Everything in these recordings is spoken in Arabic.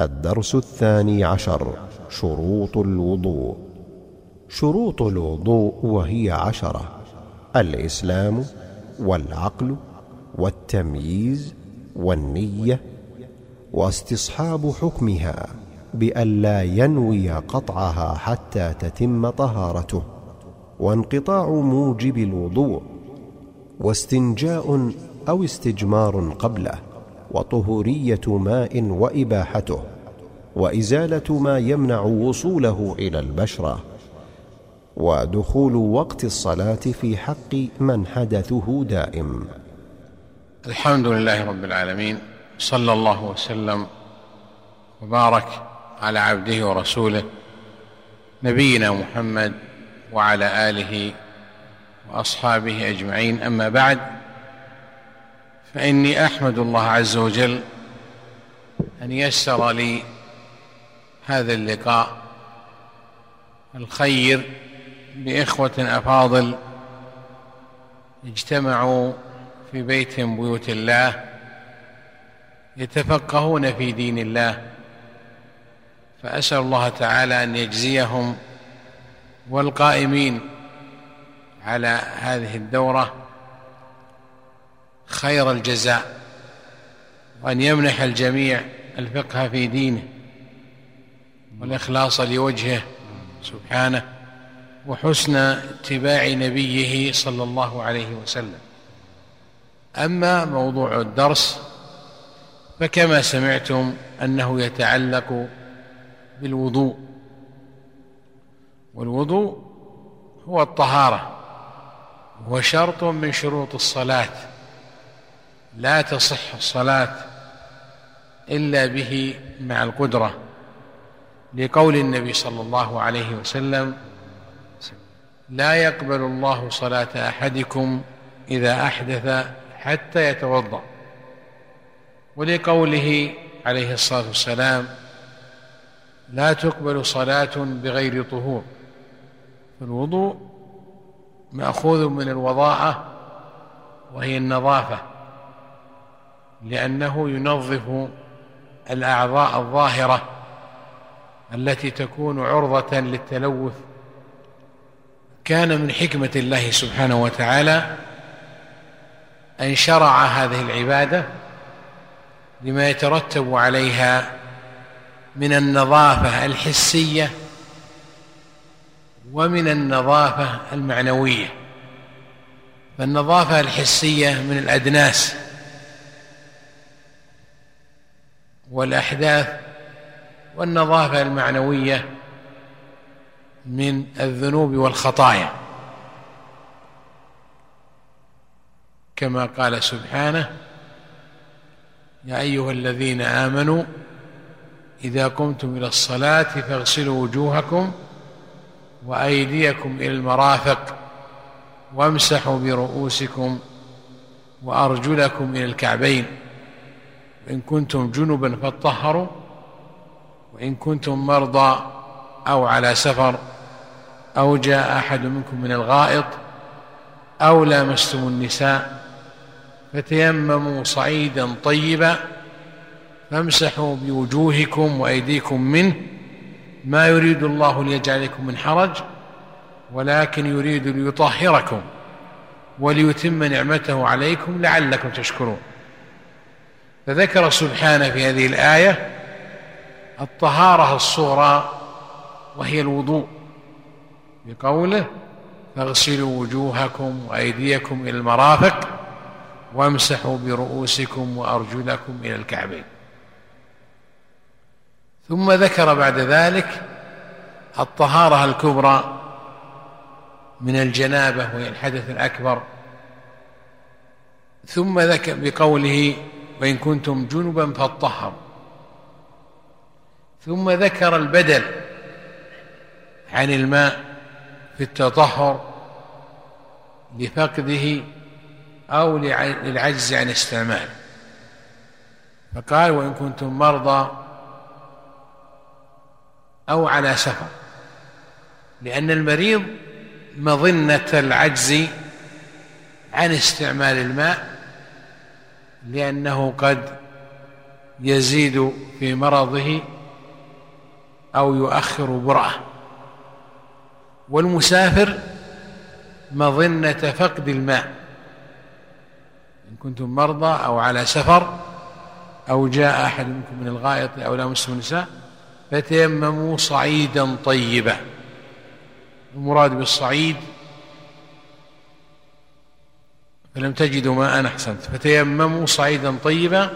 الدرس الثاني عشر شروط الوضوء. شروط الوضوء وهي عشرة الإسلام والعقل والتمييز والنية واستصحاب حكمها بألا ينوي قطعها حتى تتم طهارته وانقطاع موجب الوضوء واستنجاء أو استجمار قبله. وطهورية ماء وإباحته وإزالة ما يمنع وصوله إلى البشرة ودخول وقت الصلاة في حق من حدثه دائم. الحمد لله رب العالمين صلى الله وسلم وبارك على عبده ورسوله نبينا محمد وعلى آله وأصحابه أجمعين. أما بعد فإني أحمد الله عز وجل أن يسر لي هذا اللقاء الخير بإخوة أفاضل اجتمعوا في بيت بيوت الله يتفقهون في دين الله فأسأل الله تعالى أن يجزيهم والقائمين على هذه الدورة خير الجزاء وأن يمنح الجميع الفقه في دينه والإخلاص لوجهه سبحانه وحسن اتباع نبيه صلى الله عليه وسلم. أما موضوع الدرس فكما سمعتم أنه يتعلق بالوضوء والوضوء هو الطهارة هو شرط من شروط الصلاة. لا تصح الصلاة إلا به مع القدرة لقول النبي صلى الله عليه وسلم لا يقبل الله صلاة أحدكم إذا أحدث حتى يتوضأ. ولقوله عليه الصلاة والسلام لا تقبل صلاة بغير طهور. فالوضوء مأخوذ من الوضاعه وهي النظافة. لأنه ينظف الأعضاء الظاهرة التي تكون عرضة للتلوث. كان من حكمة الله سبحانه وتعالى أن شرع هذه العبادة لما يترتب عليها من النظافة الحسية ومن النظافة المعنوية. فالنظافة الحسية من الأدناس والأحداث والنظافة المعنوية من الذنوب والخطايا. كما قال سبحانه يا أيها الذين آمنوا إذا قمتم إلى الصلاة فاغسلوا وجوهكم وأيديكم إلى المرافق وامسحوا برؤوسكم وأرجلكم إلى الكعبين. وان كنتم جنبا فاطهروا وإن كنتم مرضى أو على سفر أو جاء أحد منكم من الغائط أو لامستم النساء فتيمموا صعيدا طيبا فامسحوا بوجوهكم وأيديكم منه ما يريد الله ليجعل عليكم من حرج ولكن يريد ليطهركم وليتم نعمته عليكم لعلكم تشكرون. فذكر سبحانه في هذه الآية الطهارة الصغرى وهي الوضوء بقوله فاغسلوا وجوهكم وأيديكم إلى المرافق وامسحوا برؤوسكم وأرجلكم إلى الكعبين. ثم ذكر بعد ذلك الطهارة الكبرى من الجنابة وهي الحدث الأكبر. ثم ذكر بقوله وان كنتم جنبا فاطهروا ثم ذكر البدل عن الماء في التطهر لفقده أو للعجز عن استعماله. فقال وإن كنتم مرضى أو على سفر. لأن المريض مظنة العجز عن استعمال الماء لأنه قد يزيد في مرضه أو يؤخر برأه. والمسافر مظنة فقد الماء. إن كنتم مرضى أو على سفر أو جاء أحد منكم من الغائط أو لامسه النساء فتيمموا صعيدا طيبا. المراد بالصعيد فلم تجدوا ماء أحسنت. فتيمموا صعيدا طيبا.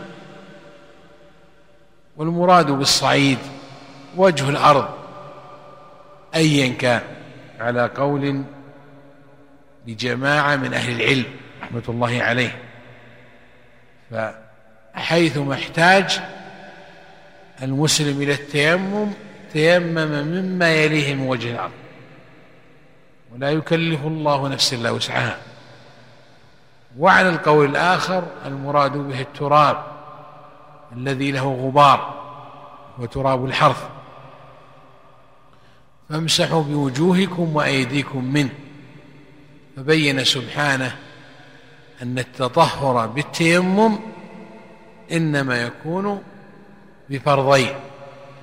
والمراد بالصعيد وجه الأرض أيا كان على قول لجماعة من أهل العلم رحمة الله عليه. فحيثما احتاج المسلم إلى التيمم تيمم مما يليه من وجه الأرض. ولا يكلف الله نفسا إلا وسعها. وعلى القول الآخر المراد به التراب الذي له غبار وتراب الحرث. فامسحوا بوجوهكم وأيديكم منه. فبين سبحانه أن التطهر بالتيمم إنما يكون بفرضين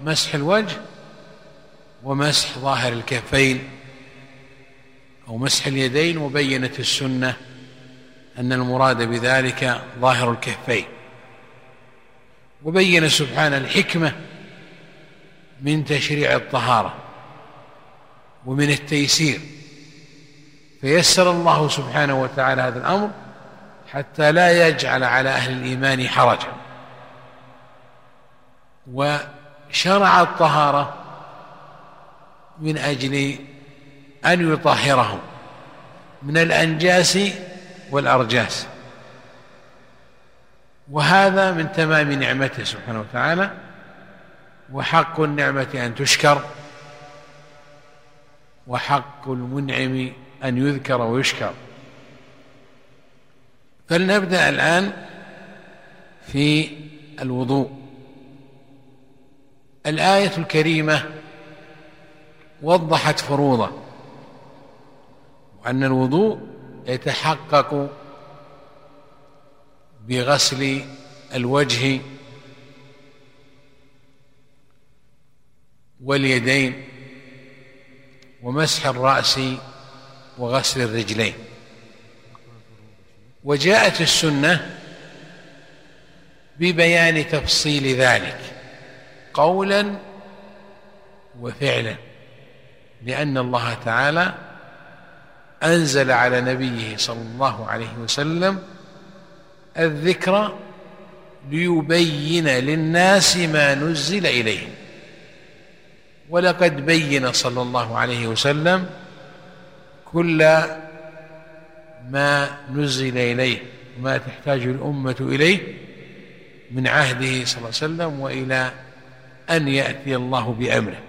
مسح الوجه ومسح ظاهر الكفين أو مسح اليدين وبينت السنة أن المراد بذلك ظاهر الكفين وبين سبحانه الحكمة من تشريع الطهارة ومن التيسير. فيسر الله سبحانه وتعالى هذا الأمر حتى لا يجعل على أهل الإيمان حرجا. وشرع الطهارة من أجل أن يطهرهم. من الأنجاس والأرجاس. وهذا من تمام نعمته سبحانه وتعالى وحق النعمة أن تشكر وحق المنعم أن يذكر ويشكر. فلنبدأ الآن في الوضوء. الآية الكريمة وضحت فروضه وأن الوضوء يتحقق بغسل الوجه واليدين ومسح الرأس وغسل الرجلين. وجاءت السنة ببيان تفصيل ذلك قولا وفعلا لأن الله تعالى أنزل على نبيه صلى الله عليه وسلم الذكر ليبين للناس ما نزل إليهم. ولقد بين صلى الله عليه وسلم كل ما نزل إليه ما تحتاج الأمة إليه من عهده صلى الله عليه وسلم وإلى أن يأتي الله بأمره.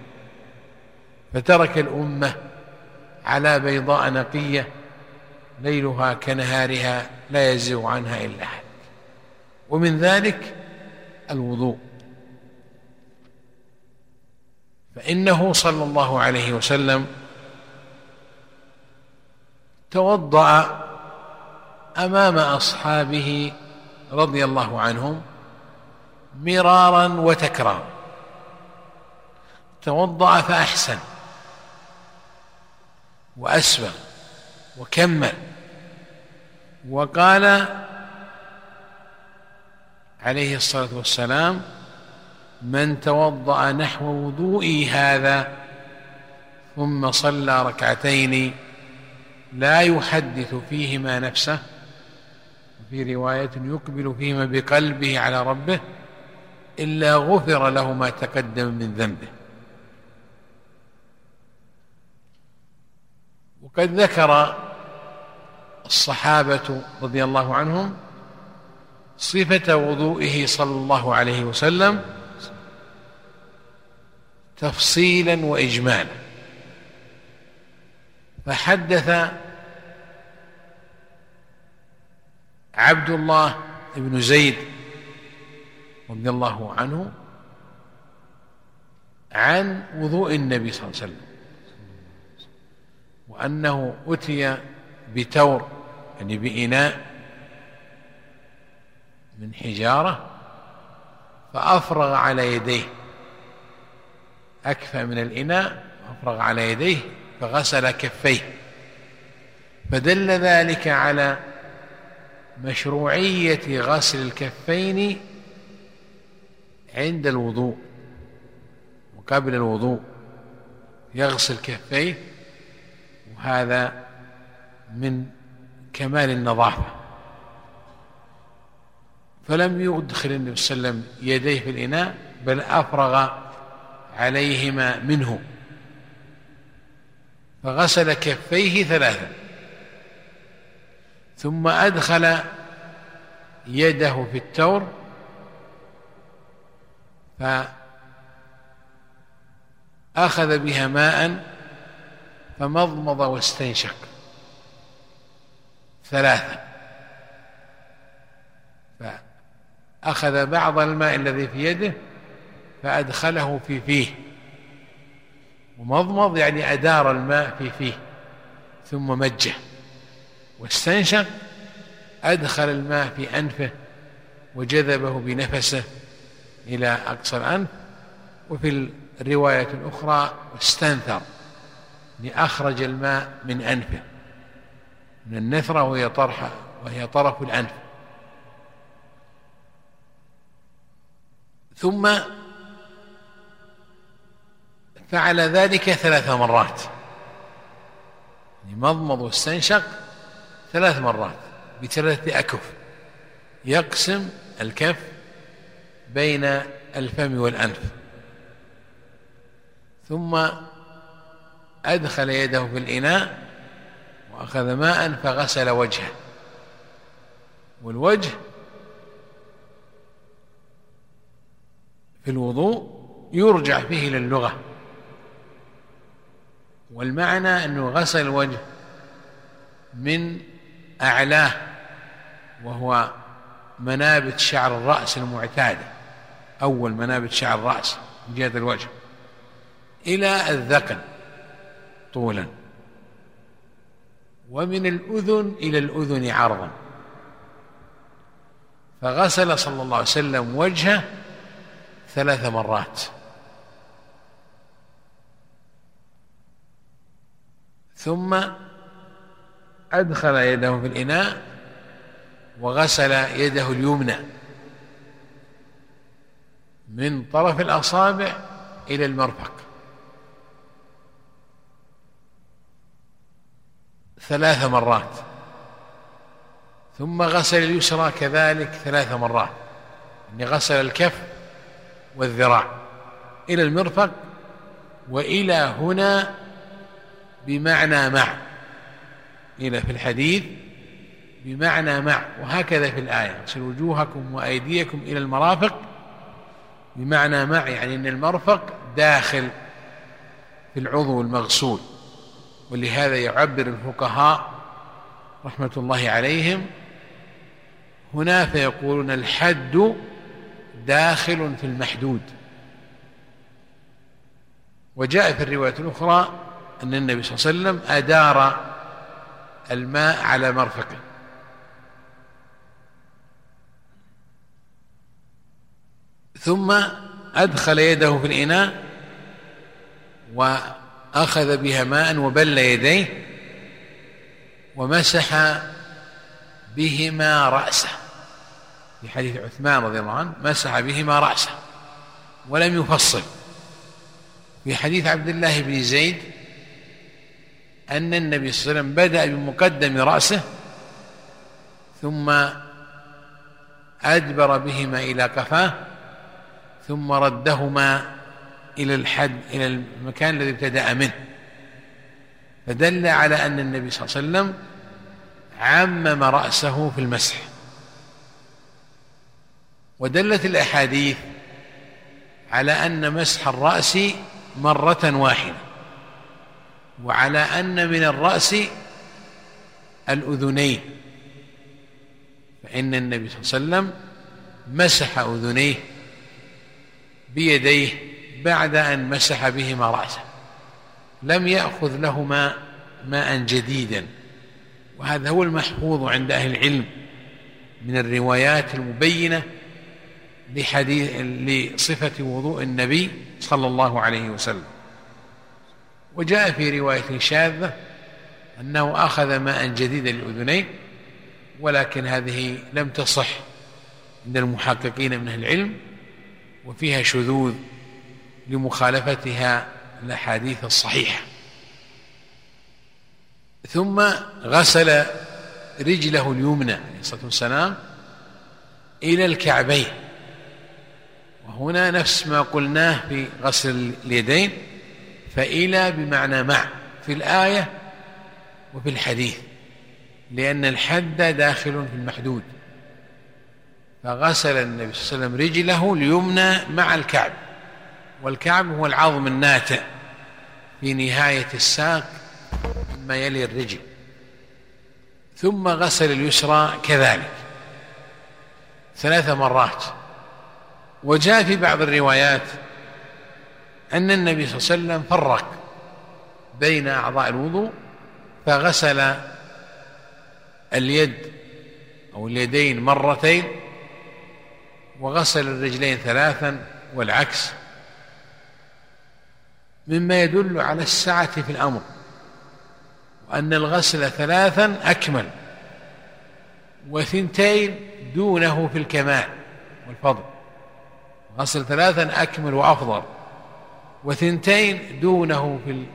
فترك الأمة على بيضاء نقية ليلها كنهارها لا يزيغ عنها إلا أحد. ومن ذلك الوضوء. فإنه صلى الله عليه وسلم توضأ أمام أصحابه رضي الله عنهم مرارا وتكرارا. توضأ فأحسن. وأسبغ وكمل. وقال عليه الصلاة والسلام من توضأ نحو وضوئي هذا ثم صلى ركعتين لا يحدث فيهما نفسه في رواية يقبل فيهما بقلبه على ربه إلا غفر له ما تقدم من ذنبه. وقد ذكر الصحابة رضي الله عنهم صفة وضوئه صلى الله عليه وسلم تفصيلا وإجمالا. فحدث عبد الله بن زيد رضي الله عنه عن وضوء النبي صلى الله عليه وسلم. وأنه أتي بتور يعني بإناء من حجارة فأفرغ على يديه. أكفى من الإناء وأفرغ على يديه فغسل كفيه. فدل ذلك على مشروعية غسل الكفين عند الوضوء وقبل الوضوء. يغسل كفيه وهذا من كمال النظافة. فلم يدخل النبي صلى الله عليه وسلم يديه في الإناء بل أفرغ عليهما منه. فغسل كفيه ثلاثا. ثم أدخل يده في التور. فأخذ بها ماء فمضمض واستنشق. ثلاثة. فأخذ بعض الماء الذي في يده فأدخله في فيه. ومضمض يعني أدار الماء في فيه. ثم مجه. واستنشق أدخل الماء في أنفه وجذبه بنفسه إلى أقصى الأنف. وفي الرواية الأخرى واستنثر. لأخرج الماء من أنفه من النثرة وهي طرح وهي طرف الأنف. ثم فعل ذلك ثلاث مرات. يعني مضمض واستنشق ثلاث مرات بثلاثة أكف. يقسم الكف بين الفم والأنف. ثم أدخل يده في الإناء وأخذ ماء فغسل وجهه. والوجه في الوضوء يرجع فيه اللغة والمعنى أنه غسل الوجه من أعلاه وهو منابت شعر الرأس المعتادة أول منابت شعر الرأس من جهة الوجه. إلى الذقن طولا. ومن الأذن إلى الأذن عرضا. فغسل صلى الله عليه وسلم وجهه ثلاث مرات. ثم أدخل يده في الإناء وغسل يده اليمنى. من طرف الأصابع إلى المرفق. ثلاث مرات. ثم غسل اليسرى كذلك ثلاث مرات. يعني غسل الكف والذراع إلى المرفق وإلى هنا بمعنى مع. إلى في الحديث بمعنى مع. وهكذا في الآية. اغسل وجوهكم وأيديكم إلى المرافق بمعنى مع. يعني أن المرفق داخل في العضو المغسول. ولهذا يعبر الفقهاء رحمة الله عليهم هنا فيقولون الحد داخل في المحدود. وجاء في الرواية الأخرى أن النبي صلى الله عليه وسلم أدار الماء على مرفقه ثم أدخل يده في الإناء وأخذ بها ماء وبل يديه ومسح بهما رأسه. في حديث عثمان رضي الله عنه مسح بهما رأسه ولم يفصل. في حديث عبد الله بن زيد أن النبي صلى الله عليه وسلم بدأ بمقدم رأسه ثم أدبر بهما إلى قفاه ثم ردهما إلى الحد إلى المكان الذي ابتدأ منه. فدل على أن النبي صلى الله عليه وسلم عمم رأسه في المسح. ودلت الأحاديث على أن مسح الرأس مرة واحدة وعلى أن من الرأس الأذنين. فإن النبي صلى الله عليه وسلم مسح أذنيه بيديه بعد أن مسح بهما رأسه. لم يأخذ لهما ماء جديدا. وهذا هو المحفوظ عند أهل العلم من الروايات المبينة لحديث لصفة وضوء النبي صلى الله عليه وسلم. وجاء في رواية شاذة أنه أخذ ماء جديدا للأذنين ولكن هذه لم تصح عند المحققين من أهل العلم وفيها شذوذ لمخالفتها الأحاديث الصحيحة. ثم غسل رجله اليمنى عليه الصلاة والسلام إلى الكعبين. وهنا نفس ما قلناه في غسل اليدين فإلى بمعنى مع في الآية وفي الحديث لأن الحد داخل في المحدود. فغسل النبي صلى الله عليه وسلم رجله اليمنى مع الكعب والكعب هو العظم الناتئ في نهاية الساق مما يلي الرجل. ثم غسل اليسرى كذلك ثلاث مرات. وجاء في بعض الروايات أن النبي صلى الله عليه وسلم فرق بين أعضاء الوضوء فغسل اليد أو اليدين مرتين وغسل الرجلين ثلاثا والعكس. مما يدل على السعة في الأمر وأن الغسل ثلاثا أكمل وثنتين دونه في الكمال والفضل. غسل ثلاثا أكمل وأفضل وثنتين دونه في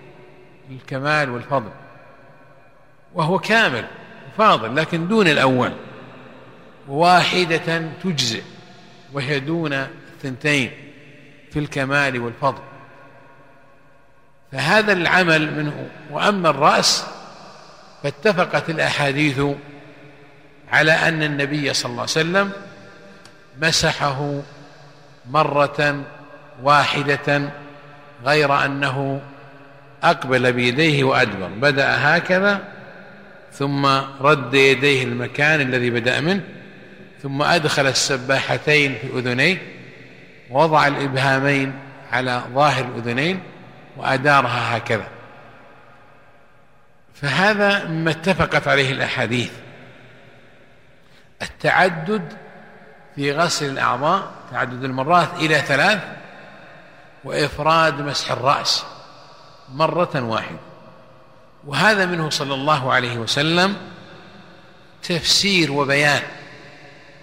الكمال والفضل. وهو كامل فاضل لكن دون الأول. واحدة تجزئ وهي دون الثنتين في الكمال والفضل. فهذا العمل منه. وأما الرأس فاتفقت الأحاديث على أن النبي صلى الله عليه وسلم مسحه مرة واحدة غير أنه أقبل بيديه وأدبر. بدأ هكذا ثم رد يديه المكان الذي بدأ منه ثم أدخل السباحتين في أذنيه ووضع الإبهامين على ظاهر الأذنين وأدارها هكذا. فهذا مما اتفقت عليه الأحاديث. التعدد في غسل الأعضاء تعدد المرات إلى ثلاث وإفراد مسح الرأس مرة واحدة. وهذا منه صلى الله عليه وسلم تفسير وبيان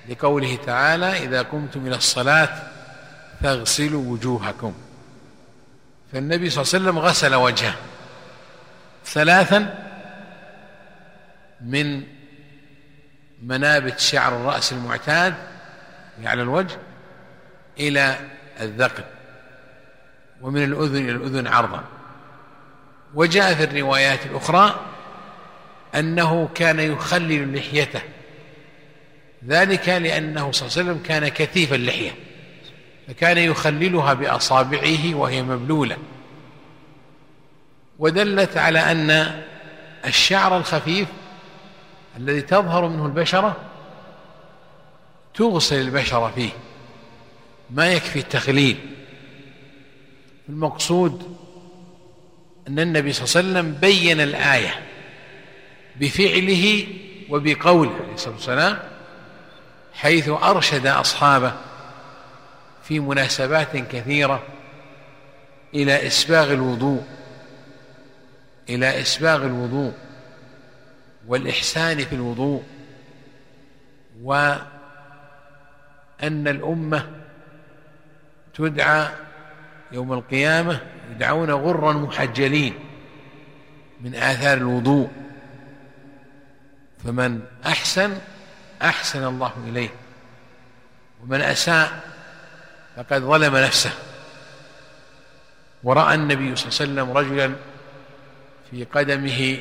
لقوله تعالى إذا قمتم إلى الصلاة فاغسلوا وجوهكم. فالنبي صلى الله عليه وسلم غسل وجهه ثلاثا من منابت شعر الرأس المعتاد على الوجه إلى الذقن ومن الأذن إلى الأذن عرضا. وجاء في الروايات الأخرى أنه كان يخلل لحيته. ذلك لأنه صلى الله عليه وسلم كان كثيف اللحية. فكان يخللها بأصابعه وهي مبلولة. ودلت على أن الشعر الخفيف الذي تظهر منه البشرة تغسل البشرة فيه ما يكفي التخليل. المقصود أن النبي صلى الله عليه وسلم بين الآية بفعله وبقوله عليه الصلاة والسلام حيث أرشد أصحابه في مناسبات كثيرة إلى إسباغ الوضوء إلى إسباغ الوضوء والإحسان في الوضوء وأن الأمة تدعى يوم القيامة يدعون غرا محجلين من آثار الوضوء. فمن أحسن أحسن الله إليه ومن أساء فقد ظلم نفسه. ورأى النبي صلى الله عليه وسلم رجلا في قدمه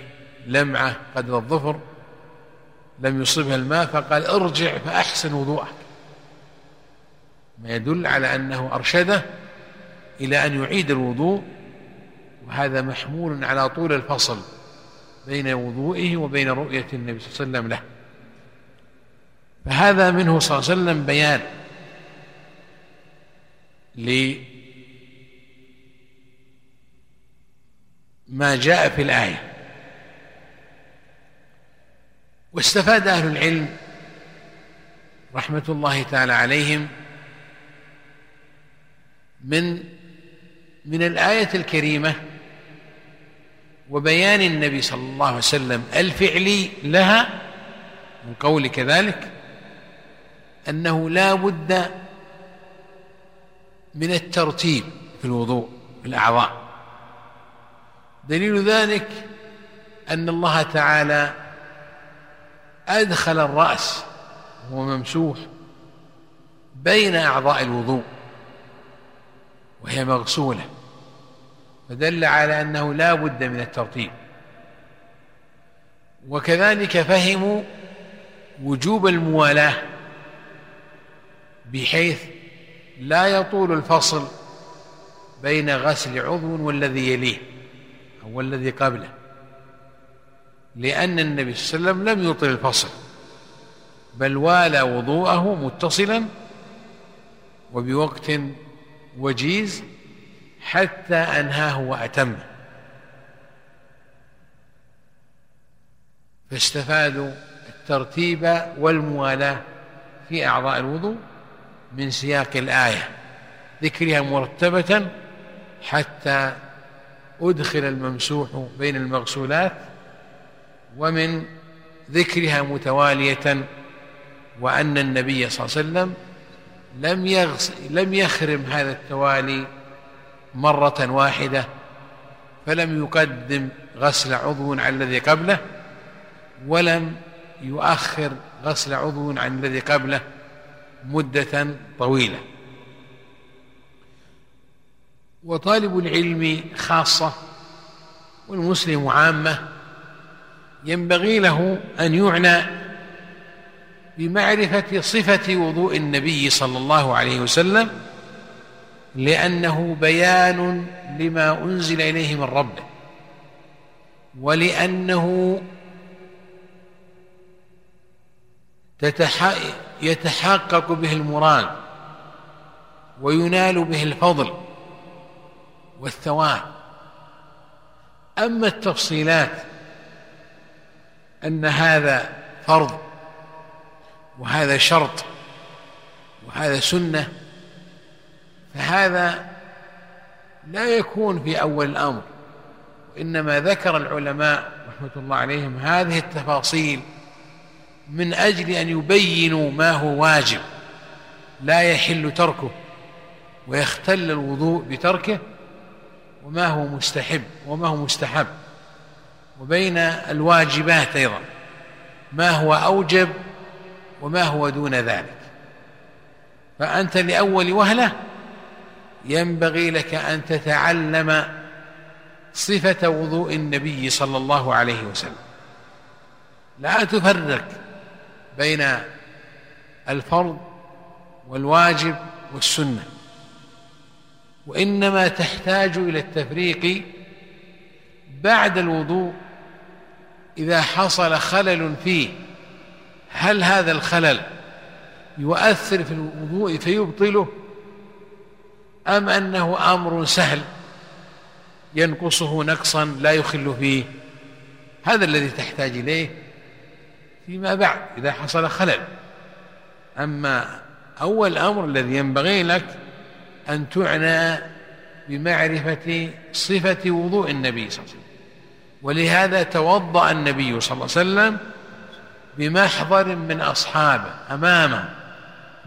لمعة قدر الظفر لم يصبها الماء فقال ارجع فأحسن وضوءك. ما يدل على أنه أرشده إلى أن يعيد الوضوء وهذا محمول على طول الفصل بين وضوئه وبين رؤية النبي صلى الله عليه وسلم له. فهذا منه صلى الله عليه وسلم بيان. لما جاء في الآية. واستفاد أهل العلم رحمة الله تعالى عليهم من من الآية الكريمة وبيان النبي صلى الله عليه وسلم الفعلي لها من قول كذلك أنه لا بد من الترتيب في الوضوء في الأعضاء. دليل ذلك أن الله تعالى أدخل الرأس وهو ممسوح بين أعضاء الوضوء وهي مغسولة. فدل على أنه لا بد من الترتيب. وكذلك فهموا وجوب الموالاة بحيث لا يطول الفصل بين غسل عضو والذي يليه أو الذي قبله لأن النبي صلى الله عليه وسلم لم يطل الفصل بل والى وضوءه متصلا وبوقت وجيز حتى أنهاه وأتمه فاستفادوا الترتيب والموالاة في أعضاء الوضوء. من سياق الآية. ذكرها مرتبة حتى أدخل الممسوح بين المغسولات ومن ذكرها متوالية وأن النبي صلى الله عليه وسلم لم يغس لم يخرم هذا التوالي مرة واحدة فلم يقدم غسل عضو عن الذي قبله ولم يؤخر غسل عضو عن الذي قبله. مدة طويلة. وطالب العلم خاصة والمسلم عامة ينبغي له أن يعنى بمعرفة صفة وضوء النبي صلى الله عليه وسلم لأنه بيان لما أنزل إليه من ربه ولأنه يتحقق به المراد وينال به الفضل والثواب. أما التفصيلات أن هذا فرض وهذا شرط وهذا سنة فهذا لا يكون في أول الأمر وإنما ذكر العلماء رحمة الله عليهم هذه التفاصيل من أجل أن يبينوا ما هو واجب لا يحل تركه ويختل الوضوء بتركه وما هو مستحب وما هو مستحب. وبين الواجبات أيضا ما هو أوجب وما هو دون ذلك. فأنت لأول وهلة ينبغي لك أن تتعلم صفة وضوء النبي صلى الله عليه وسلم. لا تفرق بين الفرض والواجب والسنة وإنما تحتاج إلى التفريق بعد الوضوء إذا حصل خلل فيه. هل هذا الخلل يؤثر في الوضوء فيبطله أم أنه أمر سهل ينقصه نقصا لا يخل فيه؟ هذا الذي تحتاج إليه. فيما بعد إذا حصل خلل. أما أول أمر الذي ينبغي لك أن تعنى بمعرفة صفة وضوء النبي صلى الله عليه وسلم. ولهذا توضأ النبي صلى الله عليه وسلم بمحضر من أصحابه أمامه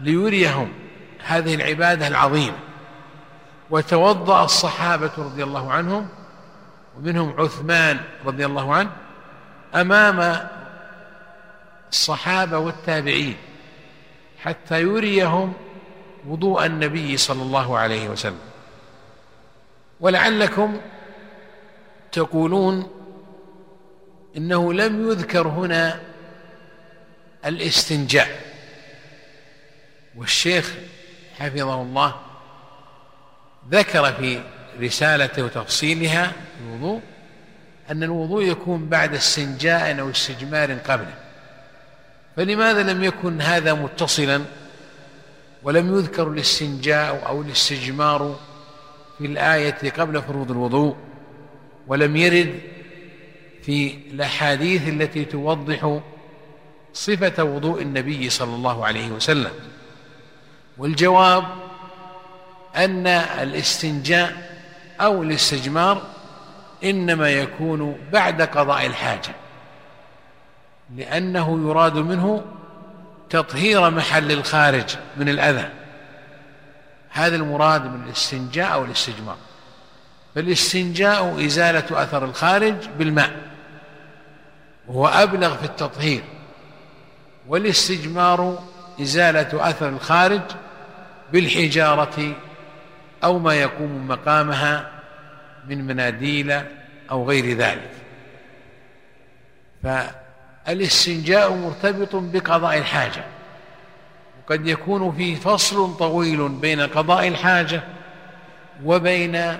ليريهم هذه العبادة العظيمة. وتوضأ الصحابة رضي الله عنهم ومنهم عثمان رضي الله عنه أمام الصحابة والتابعين حتى يريهم وضوء النبي صلى الله عليه وسلم. ولعلكم تقولون إنه لم يذكر هنا الاستنجاء. والشيخ حفظه الله ذكر في رسالته وتفصيلها الوضوء أن الوضوء يكون بعد استنجاء أو استجمار قبله. فلماذا لم يكن هذا متصلا ولم يذكر الاستنجاء أو الاستجمار في الآية قبل فروض الوضوء ولم يرد في الأحاديث التي توضح صفة وضوء النبي صلى الله عليه وسلم. والجواب أن الاستنجاء أو الاستجمار إنما يكون بعد قضاء الحاجة. لأنه يراد منه تطهير محل الخارج من الأذى. هذا المراد من الاستنجاء أو الاستجمار فالاستنجاء إزالة أثر الخارج بالماء وهو أبلغ في التطهير. والاستجمار إزالة أثر الخارج بالحجارة أو ما يقوم مقامها من مناديل أو غير ذلك. فالاستنجاء مرتبط بقضاء الحاجة. وقد يكون فيه فصل طويل بين قضاء الحاجة وبين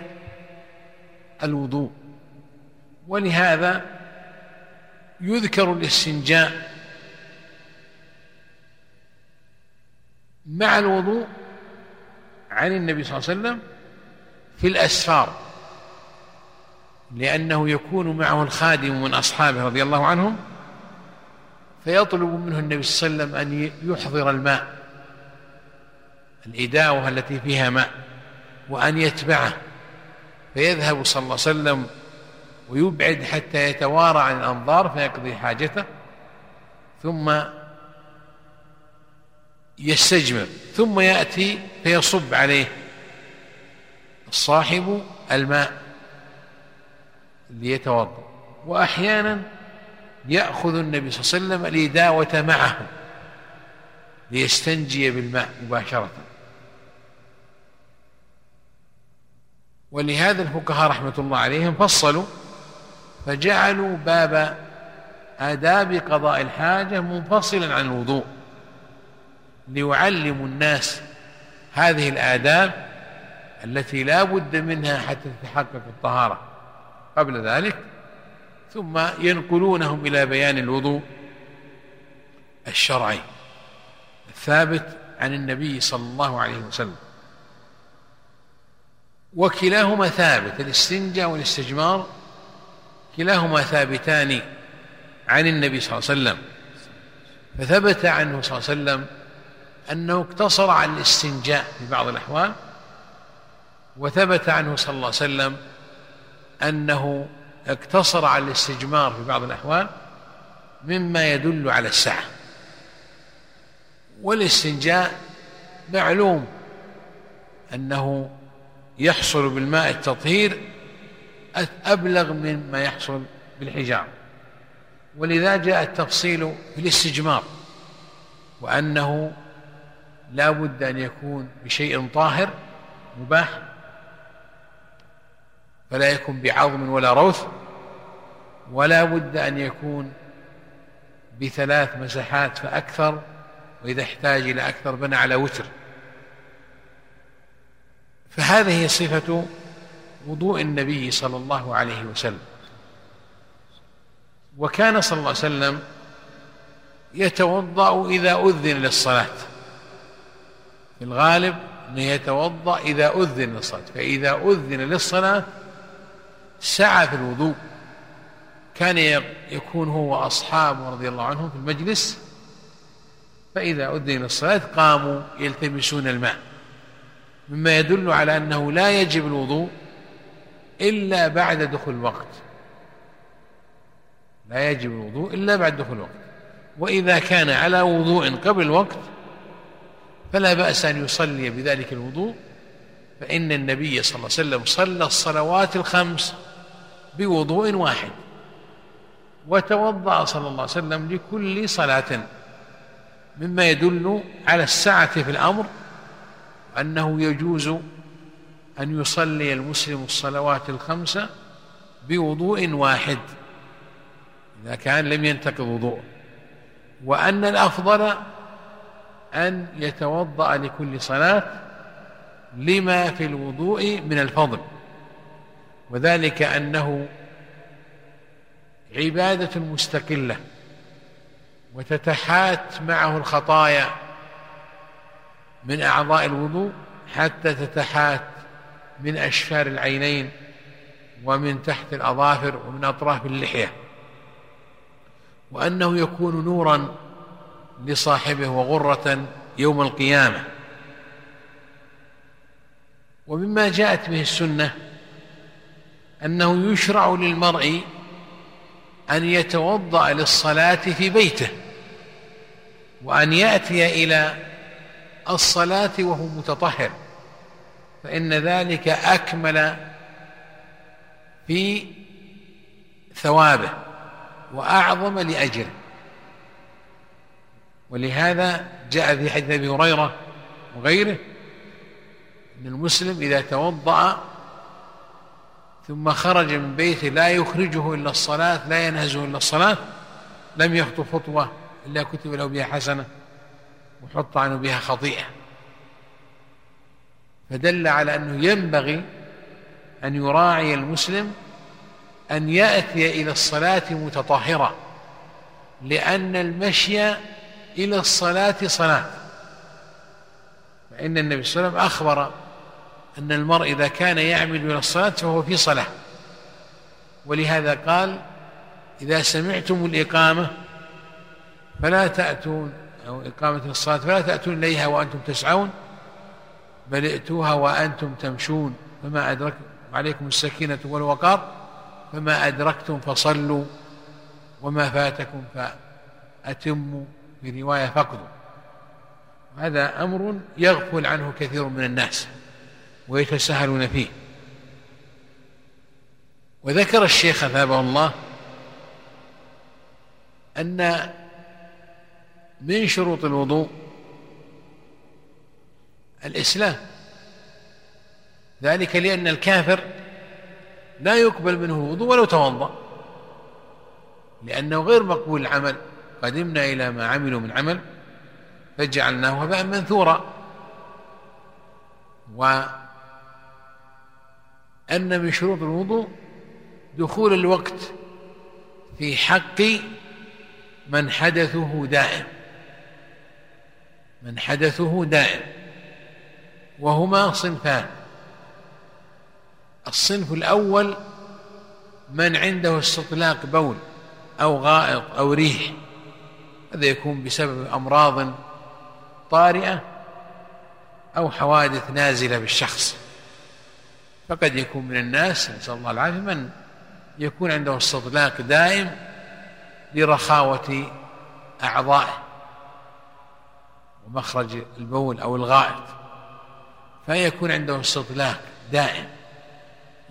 الوضوء. ولهذا يذكر الاستنجاء مع الوضوء عن النبي صلى الله عليه وسلم في الأسفار لأنه يكون معه الخادم من أصحابه رضي الله عنهم فيطلب منه النبي صلى الله عليه وسلم أن يحضر الماء الإداوة التي فيها ماء وأن يتبعه. فيذهب صلى الله عليه وسلم ويبعد حتى يتوارى عن الأنظار فيقضي حاجته ثم يستجمر ثم يأتي فيصب عليه الصاحب الماء ليتوضا وأحيانا يأخذ النبي صلى الله عليه وسلم الإداوة معه ليستنجي بالماء مباشرة. ولهذا الفقهاء رحمة الله عليهم فصلوا فجعلوا باب آداب قضاء الحاجة منفصلا عن الوضوء ليعلموا الناس هذه الآداب التي لا بد منها حتى تتحقق الطهارة. قبل ذلك ثم ينقلونهم إلى بيان الوضوء الشرعي الثابت عن النبي صلى الله عليه وسلم. وكلاهما ثابت الاستنجاء والاستجمار كلاهما ثابتان عن النبي صلى الله عليه وسلم. فثبت عنه صلى الله عليه وسلم أنه اقتصر على الاستنجاء في بعض الأحوال وثبت عنه صلى الله عليه وسلم أنه اقتصر على الاستجمار في بعض الأحوال مما يدل على السعة. والاستنجاء معلوم أنه يحصل بالماء التطهير أبلغ مما يحصل بالحجارة ولذا جاء التفصيل في الاستجمار وأنه لا بد أن يكون بشيء طاهر مباح فلا يكون بعظم ولا روث ولا بد أن يكون بثلاث مسحات فأكثر وإذا احتاج إلى أكثر بنى على وتر. فهذه صفة وضوء النبي صلى الله عليه وسلم. وكان صلى الله عليه وسلم يتوضأ إذا أذن للصلاة. في الغالب أنه يتوضأ إذا أذن للصلاة فإذا أذن للصلاة سعى في الوضوء. كان يكون هو وأصحابه رضي الله عنهم في المجلس فإذا أذن للصلاة قاموا يلتمسون الماء مما يدل على أنه لا يجب الوضوء إلا بعد دخول الوقت. لا يجب الوضوء إلا بعد دخول الوقت. وإذا كان على وضوء قبل الوقت فلا بأس أن يصلي بذلك الوضوء فإن النبي صلى الله عليه وسلم صلى الصلوات الخمس بوضوء واحد. وتوضأ صلى الله عليه وسلم لكل صلاة مما يدل على السعة في الأمر أنه يجوز أن يصلي المسلم الصلوات الخمسة بوضوء واحد إذا كان لم ينتقض وضوء وأن الأفضل أن يتوضأ لكل صلاة لما في الوضوء من الفضل وذلك أنه عبادة مستقلة وتتحات معه الخطايا من أعضاء الوضوء حتى تتحات من أشفار العينين ومن تحت الأظافر ومن أطراف اللحية. وأنه يكون نورا لصاحبه وغرة يوم القيامة. ومما جاءت به السنة أنه يشرع للمرء أن يتوضأ للصلاة في بيته وأن يأتي إلى الصلاة وهو متطهر فإن ذلك أكمل في ثوابه وأعظم لأجره ولهذا جاء في حديث أبي هريرة وغيره أن المسلم إذا توضأ ثم خرج من بيته لا يخرجه إلا الصلاة لا ينهزه إلا الصلاة. لم يخطو خطوة إلا كتب له بها حسنة وحط عنه بها خطيئة. فدل على أنه ينبغي أن يراعي المسلم أن يأتي إلى الصلاة متطهرا لأن المشي إلى الصلاة صلاة. فإن النبي صلى الله عليه وسلم أخبر أن المرء إذا كان يعمل إلى الصلاة فهو في صلاة. ولهذا قال إذا سمعتم الإقامة فلا تأتون أو إقامة الصلاة فلا تأتون إليها وأنتم تسعون بل ائتوها وأنتم تمشون. فما أدرك عليكم السكينة والوقار فما أدركتم فصلوا وما فاتكم فأتموا في رواية فقدوا. هذا أمر يغفل عنه كثير من الناس. ويتساهلون فيه. وذكر الشيخ أثابه الله أن من شروط الوضوء الإسلام. ذلك لأن الكافر لا يقبل منه الوضوء ولو توضأ لأنه غير مقبول العمل. قدمنا إلى ما عملوا من عمل فجعلناه هباء منثورا. وأن من شروط الوضوء دخول الوقت في حق من حدثه دائم. من حدثه دائم. وهما صنفان. الصنف الأول من عنده استطلاق بول أو غائط أو ريح. هذا يكون بسبب أمراض طارئة أو حوادث نازلة بالشخص. فقد يكون من الناس نسأل الله العافية من يكون عنده استطلاق دائم لرخاوة أعضائه ومخرج البول أو الغائط. فيكون عنده استطلاق دائم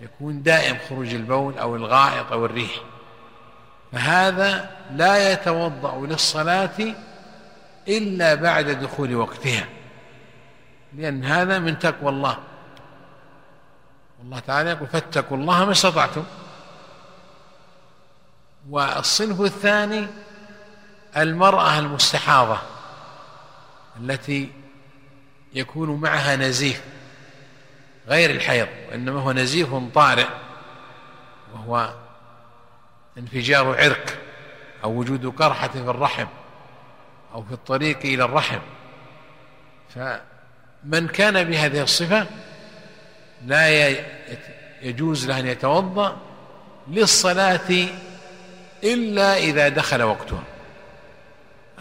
يكون دائم خروج البول أو الغائط أو الريح. فهذا لا يتوضأ للصلاة إلا بعد دخول وقتها لأن هذا من تقوى الله. والله تعالى يقول فاتقوا الله ما استطعتم. والصنف الثاني المرأة المستحاضة التي يكون معها نزيف غير الحيض وإنما هو نزيف طارئ وهو انفجار عرق أو وجود قرحة في الرحم أو في الطريق إلى الرحم. فمن كان بهذه الصفة لا يجوز له أن يتوضأ للصلاة إلا إذا دخل وقتها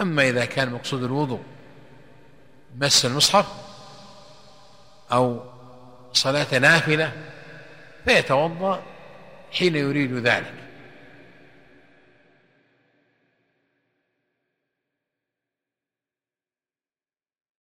أما إذا كان مقصود الوضوء مس المصحف أو صلاة نافلة فيتوضأ حين يريد ذلك.